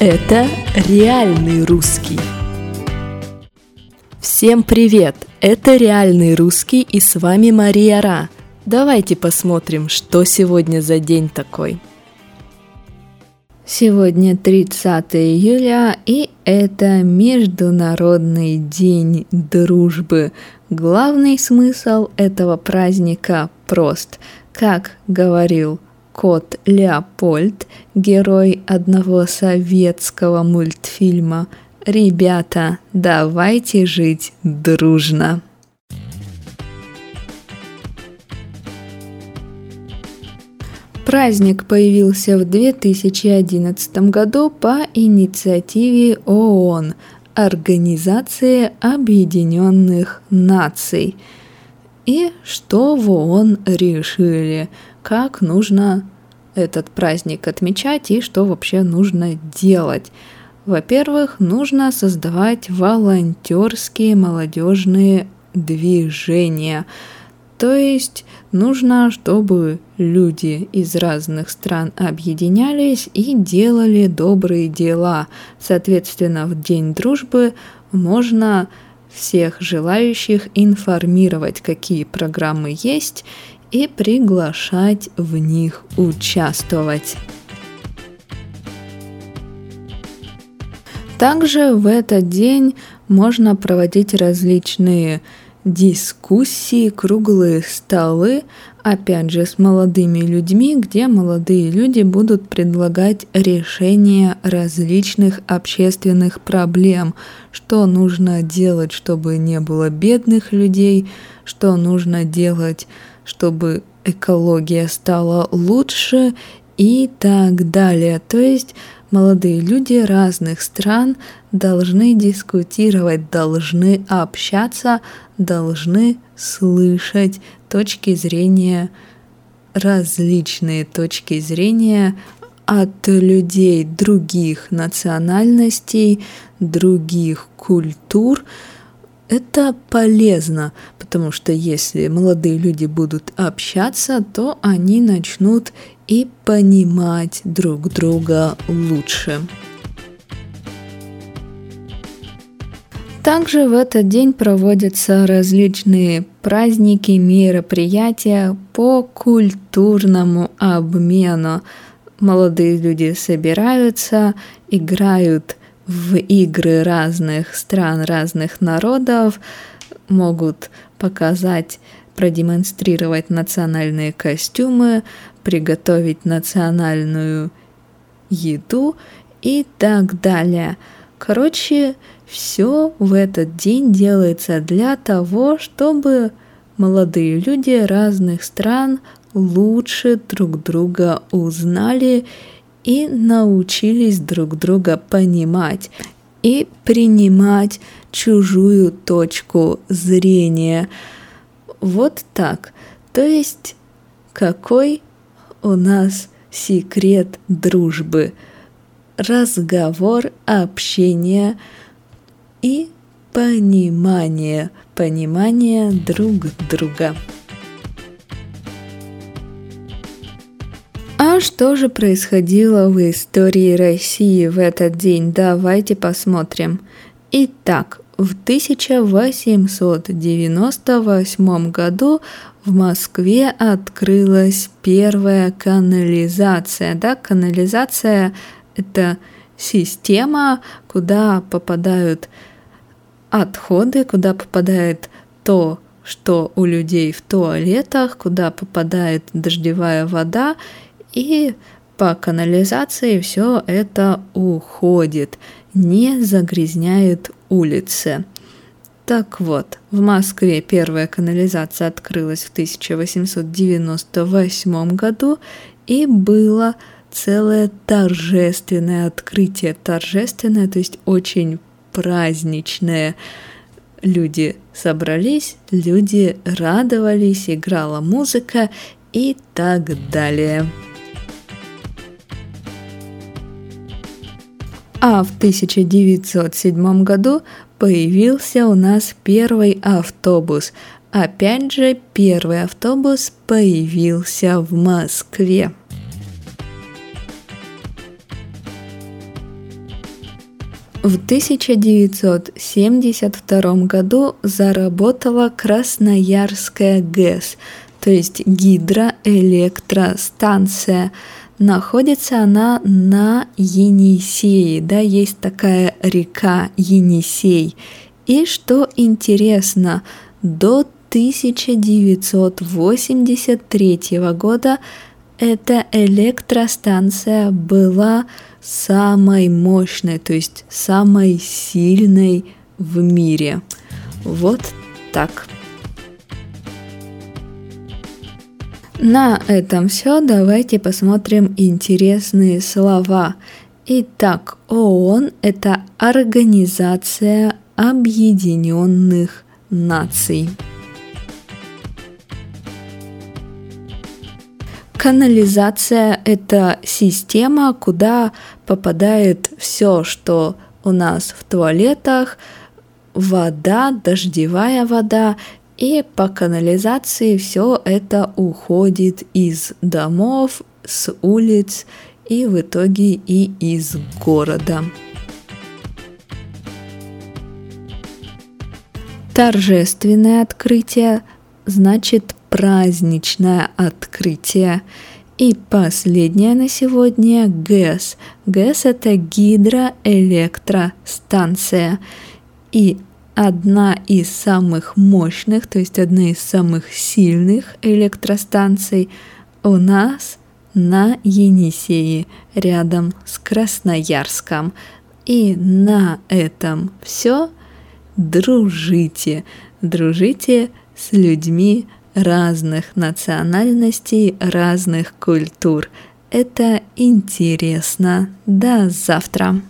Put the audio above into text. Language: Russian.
Это реальный русский. Всем привет! Это реальный русский и с вами Мария Ра. Давайте посмотрим, что сегодня за день такой. Сегодня 30 июля, и это Международный день дружбы. Главный смысл этого праздника прост. Как говорил кот Леопольд, герой одного советского мультфильма «Ребята, давайте жить дружно». Праздник появился в 2011 году по инициативе ООН – Организации Объединенных Наций. И что в ООН решили, как нужно этот праздник отмечать и что вообще нужно делать. Во-первых, нужно создавать волонтерские молодежные движения – то есть нужно, чтобы люди из разных стран объединялись и делали добрые дела. Соответственно, в День дружбы можно всех желающих информировать, какие программы есть, и приглашать в них участвовать. Также в этот день можно проводить различные дискуссии, круглые столы, опять же, с молодыми людьми, где молодые люди будут предлагать решение различных общественных проблем, что нужно делать, чтобы не было бедных людей, что нужно делать, чтобы экология стала лучше? И так далее. То есть молодые люди разных стран должны дискутировать, должны общаться, должны слышать точки зрения, различные точки зрения от людей других национальностей, других культур. Это полезно, потому что если молодые люди будут общаться, то они начнут и понимать друг друга лучше. Также в этот день проводятся различные праздники, мероприятия по культурному обмену. Молодые люди собираются, играют в игры разных стран, разных народов, могут показать, продемонстрировать национальные костюмы, приготовить национальную еду и так далее. Короче, все в этот день делается для того, чтобы молодые люди разных стран лучше друг друга узнали и научились друг друга понимать и принимать чужую точку зрения. Вот так. То есть какой у нас секрет дружбы? Разговор, общение – и понимание, понимание друг друга. Что же происходило в истории России в этот день? Давайте посмотрим. Итак, в 1898 году в Москве открылась первая канализация. Да, канализация это система, куда попадают отходы, куда попадает то, что у людей в туалетах, куда попадает дождевая вода, и по канализации все это уходит, не загрязняет улицы. Так вот, в Москве первая канализация открылась в 1898 году и было целое торжественное открытие. Торжественное, то есть очень праздничное. Люди собрались, люди радовались, играла музыка и так далее. А в 1907 году появился у нас первый автобус. Опять же, первый автобус появился в Москве. В 1972 году заработала Красноярская ГЭС, то есть гидроэлектростанция. Находится она на Енисее, да, есть такая река Енисей. И что интересно, до 1983 года эта электростанция была самой мощной, то есть самой сильной в мире. Вот так. На этом все. Давайте посмотрим интересные слова. Итак, ООН – это Организация Объединенных Наций. Канализация – это система, куда попадает все, что у нас в туалетах, вода, дождевая вода, и по канализации все это уходит из домов, с улиц и в итоге и из города. Торжественное открытие значит праздничное открытие. И последнее на сегодня – ГЭС. ГЭС – это гидроэлектростанция. И одна из самых мощных, то есть одна из самых сильных электростанций у нас на Енисее, рядом с Красноярском. И на этом все. Дружите, дружите с людьми разных национальностей, разных культур. Это интересно. До завтра.